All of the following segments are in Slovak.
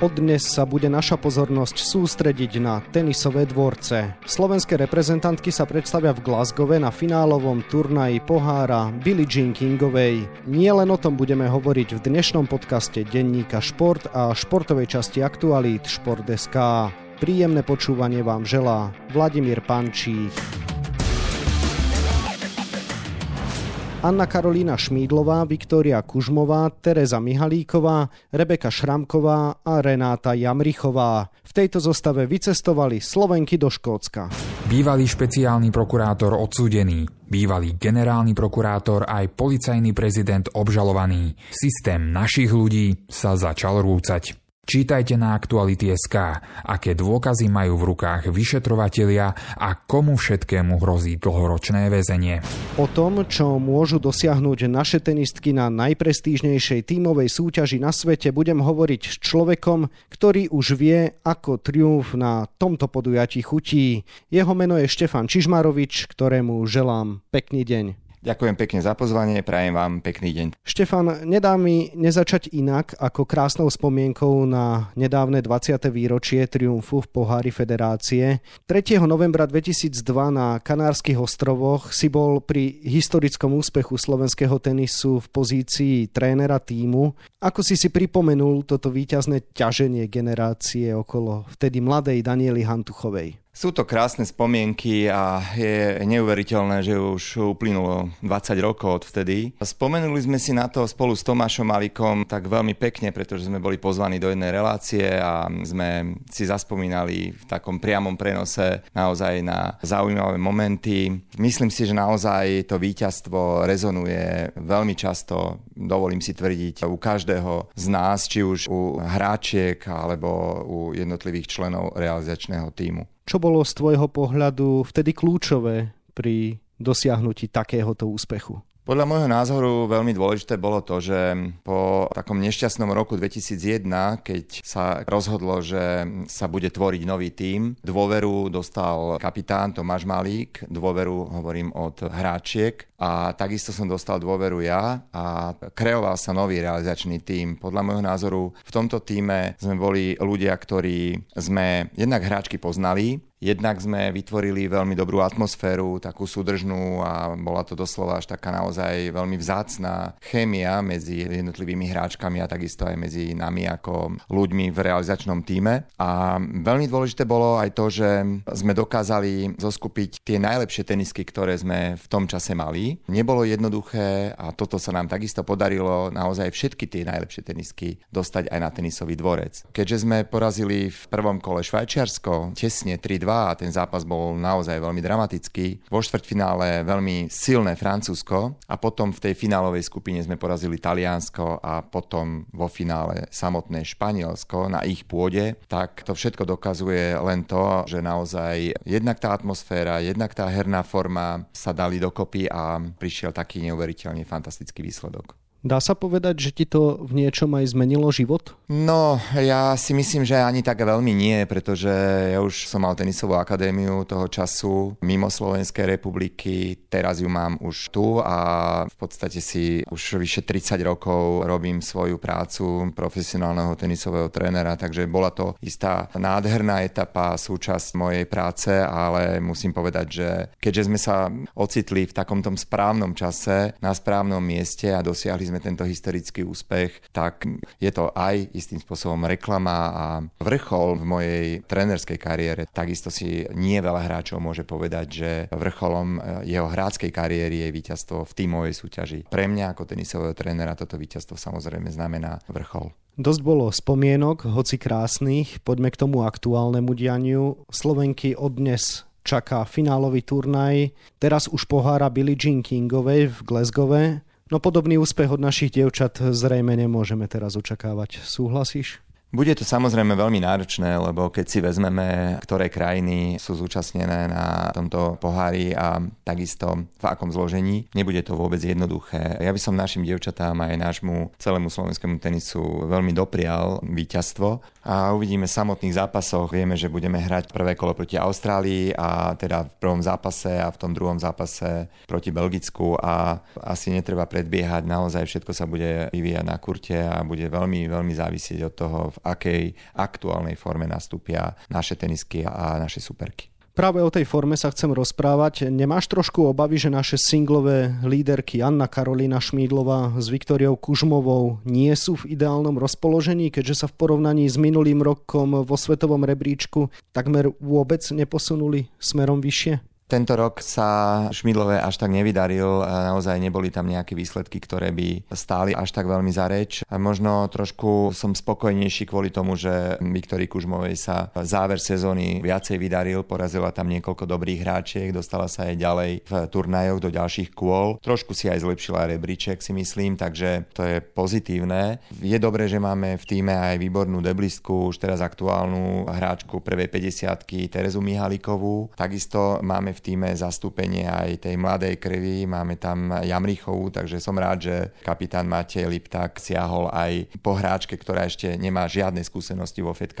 Od dnes sa bude naša pozornosť sústrediť na tenisové dvorce. Slovenské reprezentantky sa predstavia v Glasgowe na finálovom turnaji pohára Billie Jean Kingovej. Nie len o tom budeme hovoriť v dnešnom podcaste denníka Šport a športovej časti aktualít Šport.sk. Príjemné počúvanie vám želá Vladimír Pančík. Anna Karolína Šmídlová, Viktória Kužmová, Tereza Mihalíková, Rebeka Šramková a Renáta Jamrichová. V tejto zostave vycestovali Slovenky do Škótska. Bývalý špeciálny prokurátor odsúdený, bývalý generálny prokurátor aj policajný prezident obžalovaný. Systém našich ľudí sa začal rúcať. Čítajte na Aktuality.sk, aké dôkazy majú v rukách vyšetrovatelia a komu všetkému hrozí dlhoročné väzenie. O tom, čo môžu dosiahnuť naše tenistky na najprestížnejšej tímovej súťaži na svete, budem hovoriť s človekom, ktorý už vie, ako triumf na tomto podujatí chutí. Jeho meno je Štefan Čižmarovič, ktorému želám pekný deň. Ďakujem pekne za pozvanie, prajem vám pekný deň. Štefan, nedá mi nezačať inak ako krásnou spomienkou na nedávne 20. výročie triumfu v pohári Federácie. 3. novembra 2002 na Kanárskych ostrovoch si bol pri historickom úspechu slovenského tenisu v pozícii trénera týmu. Ako si si pripomenul toto víťazné ťaženie generácie okolo vtedy mladej Daniely Hantuchovej? Sú to krásne spomienky a je neuveriteľné, že už uplynulo 20 rokov od vtedy. Spomenuli sme si na to spolu s Tomášom Malikom tak veľmi pekne, pretože sme boli pozvaní do jednej relácie a sme si zaspomínali v takom priamom prenose naozaj na zaujímavé momenty. Myslím si, že naozaj to víťazstvo rezonuje veľmi často, dovolím si tvrdiť, u každého z nás, či už u hráčiek alebo u jednotlivých členov realizačného týmu. Čo bolo z tvojho pohľadu vtedy kľúčové pri dosiahnutí takéhoto úspechu? Podľa môjho názoru veľmi dôležité bolo to, že po takom nešťastnom roku 2001, keď sa rozhodlo, že sa bude tvoriť nový tím, dôveru dostal kapitán Tomáš Malík, dôveru hovorím od hráčiek a takisto som dostal dôveru ja a kreoval sa nový realizačný tím. Podľa môjho názoru v tomto týme sme boli ľudia, ktorí sme jednak hráčky poznali, Jednak sme vytvorili veľmi dobrú atmosféru, takú súdržnú a bola to doslova až taká naozaj veľmi vzácná chémia medzi jednotlivými hráčkami a takisto aj medzi nami ako ľuďmi v realizačnom týme. A veľmi dôležité bolo aj to, že sme dokázali zoskupiť tie najlepšie tenisky, ktoré sme v tom čase mali. Nebolo jednoduché a toto sa nám takisto podarilo naozaj všetky tie najlepšie tenisky dostať aj na tenisový dvorec. Keďže sme porazili v prvom kole Švajčiarsko tesne 3 a ten zápas bol naozaj veľmi dramatický. Vo štvrťfinále veľmi silné Francúzsko a potom v tej finálovej skupine sme porazili Taliansko a potom vo finále samotné Španielsko na ich pôde, tak to všetko dokazuje len to, že naozaj jednak tá atmosféra, jednak tá herná forma sa dali dokopy a prišiel taký neuveriteľne fantastický výsledok. Dá sa povedať, že ti to v niečom aj zmenilo život? No, ja si myslím, že ani tak veľmi nie, pretože ja už som mal tenisovú akadémiu toho času mimo Slovenskej republiky, teraz ju mám už tu a v podstate si už vyše 30 rokov robím svoju prácu profesionálneho tenisového trénera, takže bola to istá nádherná etapa, súčasť mojej práce, ale musím povedať, že keďže sme sa ocitli v takomto správnom čase, na správnom mieste a dosiahli sme tento historický úspech, tak je to aj istým spôsobom reklama a vrchol v mojej trénerskej kariére. Takisto si nie veľa hráčov môže povedať, že vrcholom jeho hráckej kariéry je víťazstvo v tímovej súťaži. Pre mňa ako tenisového trénera toto víťazstvo samozrejme znamená vrchol. Dosť bolo spomienok, hoci krásnych. Poďme k tomu aktuálnemu dianiu. Slovenky od dnes čaká finálový turnaj. Teraz už pohára Billie Jean Kingovej v Glasgowe. No podobný úspech od našich dievčat zrejme nemôžeme teraz očakávať. Súhlasíš? Bude to samozrejme veľmi náročné, lebo keď si vezmeme, ktoré krajiny sú zúčastnené na tomto pohári a takisto v akom zložení, nebude to vôbec jednoduché. Ja by som našim dievčatám aj nášmu celému slovenskému tenisu veľmi doprial víťazstvo a uvidíme v samotných zápasoch. Vieme, že budeme hrať prvé kolo proti Austrálii a teda v prvom zápase a v tom druhom zápase proti Belgicku a asi netreba predbiehať, naozaj všetko sa bude vyvíjať na kurte a bude veľmi, veľmi závisieť od toho, v akej aktuálnej forme nastúpia naše tenisky a naše superky. Práve o tej forme sa chcem rozprávať. Nemáš trošku obavy, že naše singlové líderky Anna Karolina Šmídlová s Viktoriou Kužmovou nie sú v ideálnom rozpoložení, keďže sa v porovnaní s minulým rokom vo svetovom rebríčku takmer vôbec neposunuli smerom vyššie? Tento rok sa Šmidlové až tak nevydaril, naozaj neboli tam nejaké výsledky, ktoré by stáli až tak veľmi za reč. Možno trošku som spokojnejší kvôli tomu, že Viktorii Kužmovej sa záver sezóny viacej vydaril, porazila tam niekoľko dobrých hráčiek, dostala sa aj ďalej v turnajoch do ďalších kôl. Trošku si aj zlepšila rebríček, si myslím, takže to je pozitívne. Je dobré, že máme v týme aj výbornú deblistku, už teraz aktuálnu hráčku prvej 50 Terezu Mihalikovú. Takisto máme v v týme zastúpenie aj tej mladej krvi, máme tam Jamrichovú, takže som rád, že kapitán Matej Lipták siahol aj po hráčke, ktorá ešte nemá žiadne skúsenosti vo Fed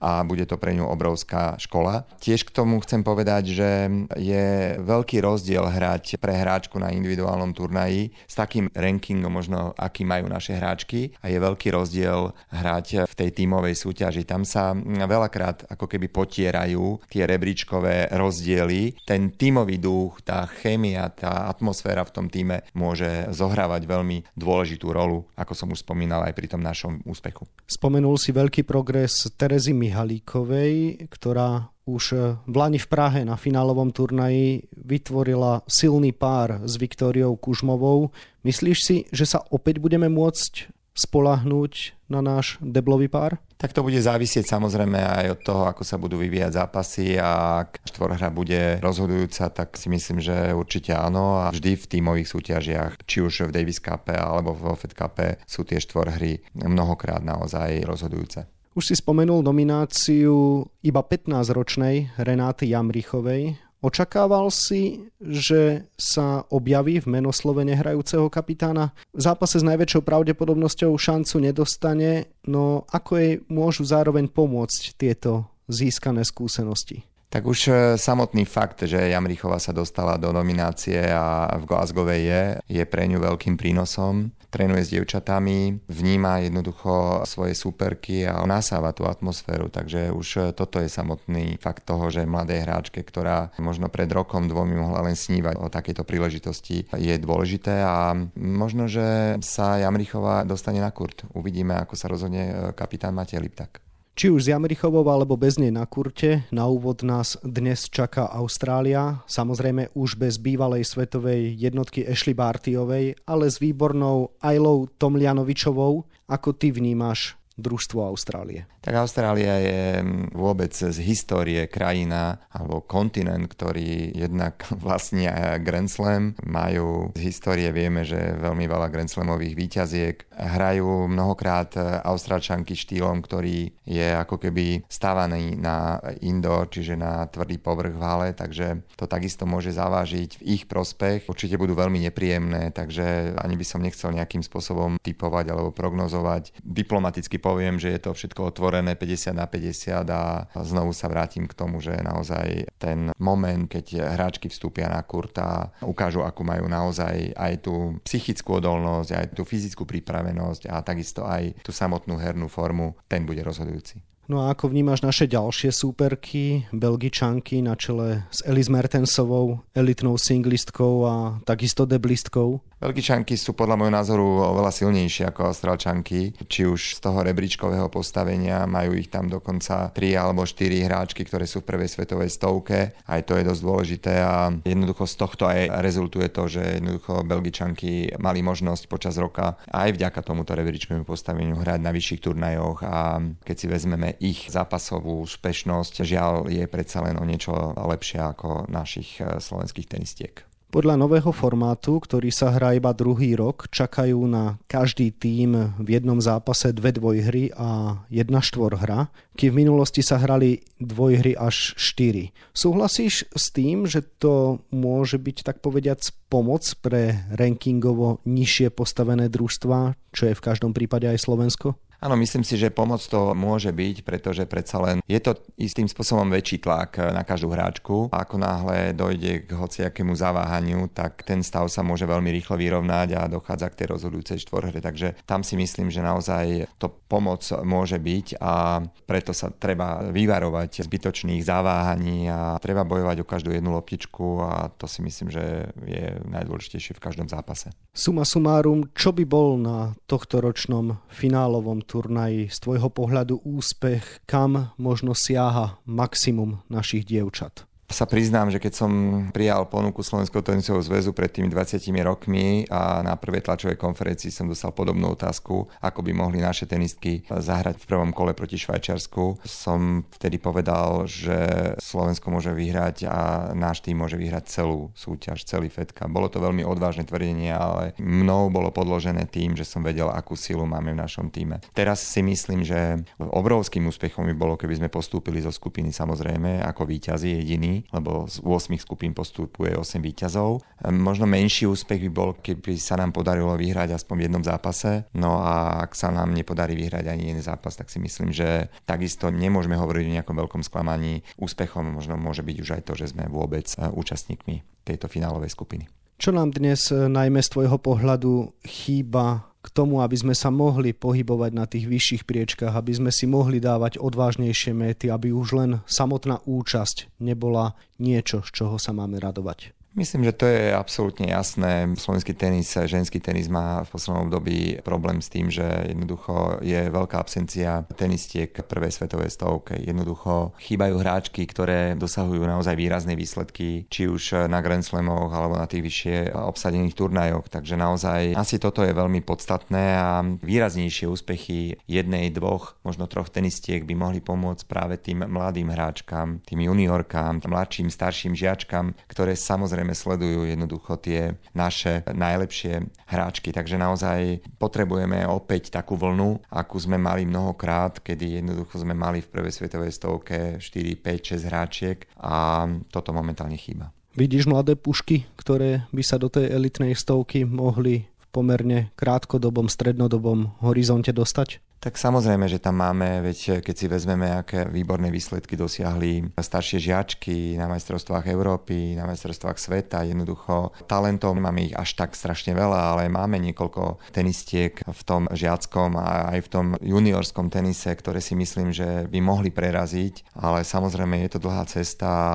a bude to pre ňu obrovská škola. Tiež k tomu chcem povedať, že je veľký rozdiel hrať pre hráčku na individuálnom turnaji s takým rankingom možno, aký majú naše hráčky a je veľký rozdiel hrať v tej tímovej súťaži. Tam sa veľakrát ako keby potierajú tie rebríčkové rozdiely. Ten ten tímový duch, tá chémia, tá atmosféra v tom týme môže zohrávať veľmi dôležitú rolu, ako som už spomínal aj pri tom našom úspechu. Spomenul si veľký progres Terezy Mihalíkovej, ktorá už v Lani v Prahe na finálovom turnaji vytvorila silný pár s Viktóriou Kužmovou. Myslíš si, že sa opäť budeme môcť spolahnúť na náš deblový pár? Tak to bude závisieť samozrejme aj od toho, ako sa budú vyvíjať zápasy a ak štvorhra bude rozhodujúca, tak si myslím, že určite áno a vždy v tímových súťažiach, či už v Davis Cup alebo vo Fed Cup sú tie štvorhry mnohokrát naozaj rozhodujúce. Už si spomenul nomináciu iba 15-ročnej Renáty Jamrichovej Očakával si, že sa objaví v menoslovene nehrajúceho kapitána? V zápase s najväčšou pravdepodobnosťou šancu nedostane, no ako jej môžu zároveň pomôcť tieto získané skúsenosti? Tak už e, samotný fakt, že Jamrichová sa dostala do nominácie a v Glasgow je, je pre ňu veľkým prínosom. Trénuje s dievčatami, vníma jednoducho svoje superky a nasáva tú atmosféru, takže už toto je samotný fakt toho, že mladé hráčke, ktorá možno pred rokom, dvomi mohla len snívať o takejto príležitosti, je dôležité a možno, že sa Jamrichová dostane na kurt. Uvidíme, ako sa rozhodne e, kapitán Matej Liptak. Či už s Jamrichovou alebo bez nej na kurte, na úvod nás dnes čaká Austrália, samozrejme už bez bývalej svetovej jednotky Ashley Bartyovej, ale s výbornou Ailou Tomlianovičovou. Ako ty vnímaš družstvo Austrálie? Tak Austrália je mm, vôbec z histórie krajina alebo kontinent, ktorý jednak vlastní Grand Slam. Majú z histórie, vieme, že veľmi veľa Grand Slamových výťaziek. Hrajú mnohokrát Austrálčanky štýlom, ktorý je ako keby stávaný na indoor, čiže na tvrdý povrch v hale, takže to takisto môže zavážiť v ich prospech. Určite budú veľmi nepríjemné, takže ani by som nechcel nejakým spôsobom typovať alebo prognozovať. Diplomaticky poviem, že je to všetko otvorené 50 na 50 a znovu sa vrátim k tomu, že naozaj ten moment, keď hráčky vstúpia na kurt a ukážu, akú majú naozaj aj tú psychickú odolnosť, aj tú fyzickú pripravenosť a takisto aj tú samotnú hernú formu, ten bude rozhodujúci. No a ako vnímaš naše ďalšie súperky, Belgičanky na čele s Elis Mertensovou, elitnou singlistkou a takisto deblistkou? Belgičanky sú podľa môjho názoru oveľa silnejšie ako Austrálčanky, či už z toho rebríčkového postavenia, majú ich tam dokonca 3 alebo 4 hráčky, ktoré sú v prvej svetovej stovke, aj to je dosť dôležité a jednoducho z tohto aj rezultuje to, že jednoducho Belgičanky mali možnosť počas roka aj vďaka tomuto rebríčkovému postaveniu hrať na vyšších turnajoch. A keď si vezmeme ich zápasovú úspešnosť, žiaľ je predsa len o niečo lepšia ako našich eh, slovenských tenistiek. Podľa nového formátu, ktorý sa hrá iba druhý rok, čakajú na každý tím v jednom zápase dve dvojhry a jedna štvorhra, keď v minulosti sa hrali dvojhry až štyri. Súhlasíš s tým, že to môže byť tak povediac pomoc pre rankingovo nižšie postavené družstva, čo je v každom prípade aj Slovensko? Áno, myslím si, že pomoc to môže byť, pretože predsa len je to istým spôsobom väčší tlak na každú hráčku. A ako náhle dojde k hociakému zaváhaniu, tak ten stav sa môže veľmi rýchlo vyrovnať a dochádza k tej rozhodujúcej štvorhre. Takže tam si myslím, že naozaj to pomoc môže byť a preto sa treba vyvarovať zbytočných zaváhaní a treba bojovať o každú jednu loptičku a to si myslím, že je najdôležitejšie v každom zápase. Suma sumárum, čo by bol na tohto ročnom finálovom turnaji z tvojho pohľadu úspech, kam možno siaha maximum našich dievčat? Sa priznám, že keď som prijal ponuku Slovenského tenisového zväzu pred tými 20 rokmi a na prvej tlačovej konferencii som dostal podobnú otázku, ako by mohli naše tenistky zahrať v prvom kole proti Švajčiarsku, som vtedy povedal, že Slovensko môže vyhrať a náš tým môže vyhrať celú súťaž, celý fetka. Bolo to veľmi odvážne tvrdenie, ale mnou bolo podložené tým, že som vedel, akú silu máme v našom týme. Teraz si myslím, že obrovským úspechom by bolo, keby sme postúpili zo skupiny samozrejme ako víťazi jediný lebo z 8 skupín postupuje 8 výťazov. Možno menší úspech by bol, keby sa nám podarilo vyhrať aspoň v jednom zápase. No a ak sa nám nepodarí vyhrať ani jeden zápas, tak si myslím, že takisto nemôžeme hovoriť o nejakom veľkom sklamaní. Úspechom možno môže byť už aj to, že sme vôbec e, účastníkmi tejto finálovej skupiny. Čo nám dnes e, najmä z tvojho pohľadu chýba k tomu, aby sme sa mohli pohybovať na tých vyšších priečkách, aby sme si mohli dávať odvážnejšie méty, aby už len samotná účasť nebola niečo, z čoho sa máme radovať. Myslím, že to je absolútne jasné. Slovenský tenis, ženský tenis má v poslednom období problém s tým, že jednoducho je veľká absencia tenistiek prvej svetovej stovke. Jednoducho chýbajú hráčky, ktoré dosahujú naozaj výrazné výsledky, či už na Grand Slamoch alebo na tých vyššie obsadených turnajoch. Takže naozaj asi toto je veľmi podstatné a výraznejšie úspechy jednej, dvoch, možno troch tenistiek by mohli pomôcť práve tým mladým hráčkam, tým juniorkám, mladším, starším žiačkam, ktoré samozrejme samozrejme sledujú jednoducho tie naše najlepšie hráčky. Takže naozaj potrebujeme opäť takú vlnu, akú sme mali mnohokrát, kedy jednoducho sme mali v prvej svetovej stovke 4, 5, 6 hráčiek a toto momentálne chýba. Vidíš mladé pušky, ktoré by sa do tej elitnej stovky mohli v pomerne krátkodobom, strednodobom horizonte dostať? Tak samozrejme, že tam máme, veď keď si vezmeme, aké výborné výsledky dosiahli staršie žiačky na majstrovstvách Európy, na majstrovstvách sveta, jednoducho talentov máme ich až tak strašne veľa, ale máme niekoľko tenistiek v tom žiackom a aj v tom juniorskom tenise, ktoré si myslím, že by mohli preraziť, ale samozrejme je to dlhá cesta a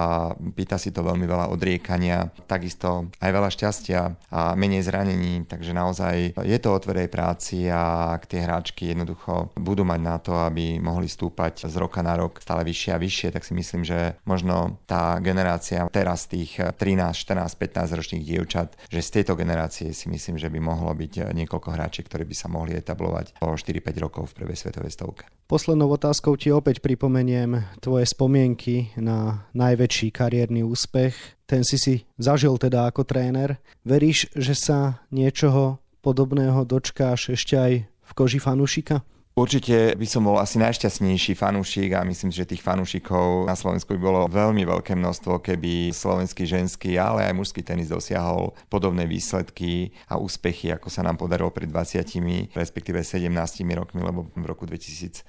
pýta si to veľmi veľa odriekania, takisto aj veľa šťastia a menej zranení, takže naozaj je to o tvrdej práci a tie hráčky jednoducho budú mať na to, aby mohli stúpať z roka na rok stále vyššie a vyššie, tak si myslím, že možno tá generácia teraz tých 13, 14, 15 ročných dievčat, že z tejto generácie si myslím, že by mohlo byť niekoľko hráčiek, ktorí by sa mohli etablovať o 4-5 rokov v prvej svetovej stovke. Poslednou otázkou ti opäť pripomeniem tvoje spomienky na najväčší kariérny úspech. Ten si si zažil teda ako tréner. Veríš, že sa niečoho podobného dočkáš ešte aj v koži fanúšika? Určite by som bol asi najšťastnejší fanúšik a myslím že tých fanúšikov na Slovensku by bolo veľmi veľké množstvo, keby slovenský ženský, ale aj mužský tenis dosiahol podobné výsledky a úspechy, ako sa nám podarilo pred 20, respektíve 17 rokmi, lebo v roku 2005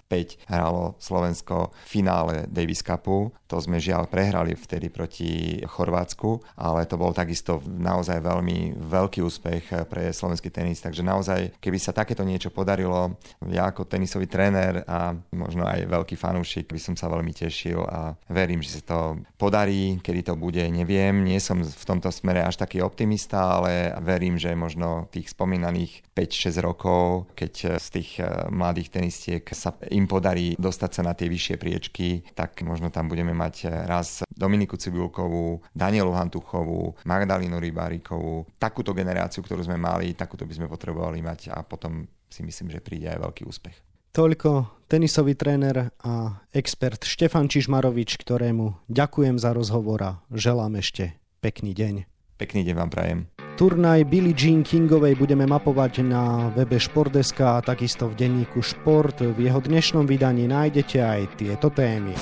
hralo Slovensko v finále Davis Cupu. To sme žiaľ prehrali vtedy proti Chorvátsku, ale to bol takisto naozaj veľmi veľký úspech pre slovenský tenis. Takže naozaj, keby sa takéto niečo podarilo, ja ako tenisový tréner a možno aj veľký fanúšik by som sa veľmi tešil a verím, že sa to podarí, kedy to bude, neviem. Nie som v tomto smere až taký optimista, ale verím, že možno tých spomínaných 5-6 rokov, keď z tých eh, mladých tenistiek sa im podarí dostať sa na tie vyššie priečky, tak možno tam budeme mať raz Dominiku Cibilkovú, Danielu Hantuchovú, Magdalinu Rybárikovú, takúto generáciu, ktorú sme mali, takúto by sme potrebovali mať a potom si myslím, že príde aj veľký úspech. Toľko tenisový tréner a expert Štefan Čižmarovič, ktorému ďakujem za rozhovor a želám ešte pekný deň. Pekný deň vám prajem. Turnaj Billie Jean Kingovej budeme mapovať na webe Športdeska a takisto v denníku Šport. V jeho dnešnom vydaní nájdete aj tieto témy.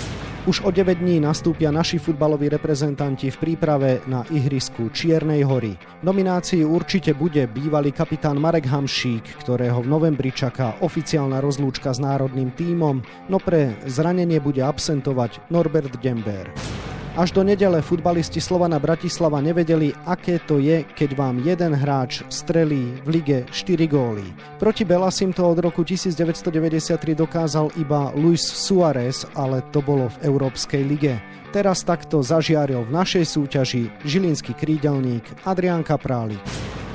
Už o 9 dní nastúpia naši futbaloví reprezentanti v príprave na ihrisku Čiernej hory. Nominácii určite bude bývalý kapitán Marek Hamšík, ktorého v novembri čaká oficiálna rozlúčka s národným tímom, no pre zranenie bude absentovať Norbert Dember. Až do nedele futbalisti Slovana Bratislava nevedeli, aké to je, keď vám jeden hráč strelí v lige 4 góly. Proti Belasim to od roku 1993 dokázal iba Luis Suárez, ale to bolo v Európskej lige. Teraz takto zažiaril v našej súťaži žilinský krídelník Adrián Kaprálik.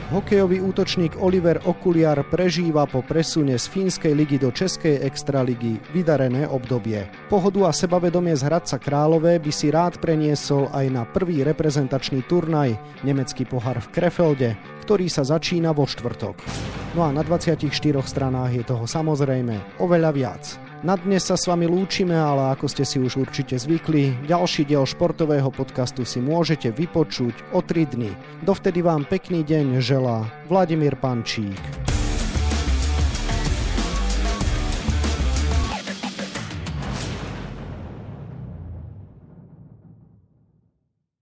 Hokejový útočník Oliver Okuliar prežíva po presune z Fínskej ligy do Českej extraligy vydarené obdobie. Pohodu a sebavedomie z Hradca Králové by si rád preniesol aj na prvý reprezentačný turnaj, nemecký pohár v Krefelde, ktorý sa začína vo štvrtok. No a na 24 stranách je toho samozrejme oveľa viac. Na dnes sa s vami lúčime, ale ako ste si už určite zvykli, ďalší diel športového podcastu si môžete vypočuť o 3 dny. Dovtedy vám pekný deň želá Vladimír Pančík.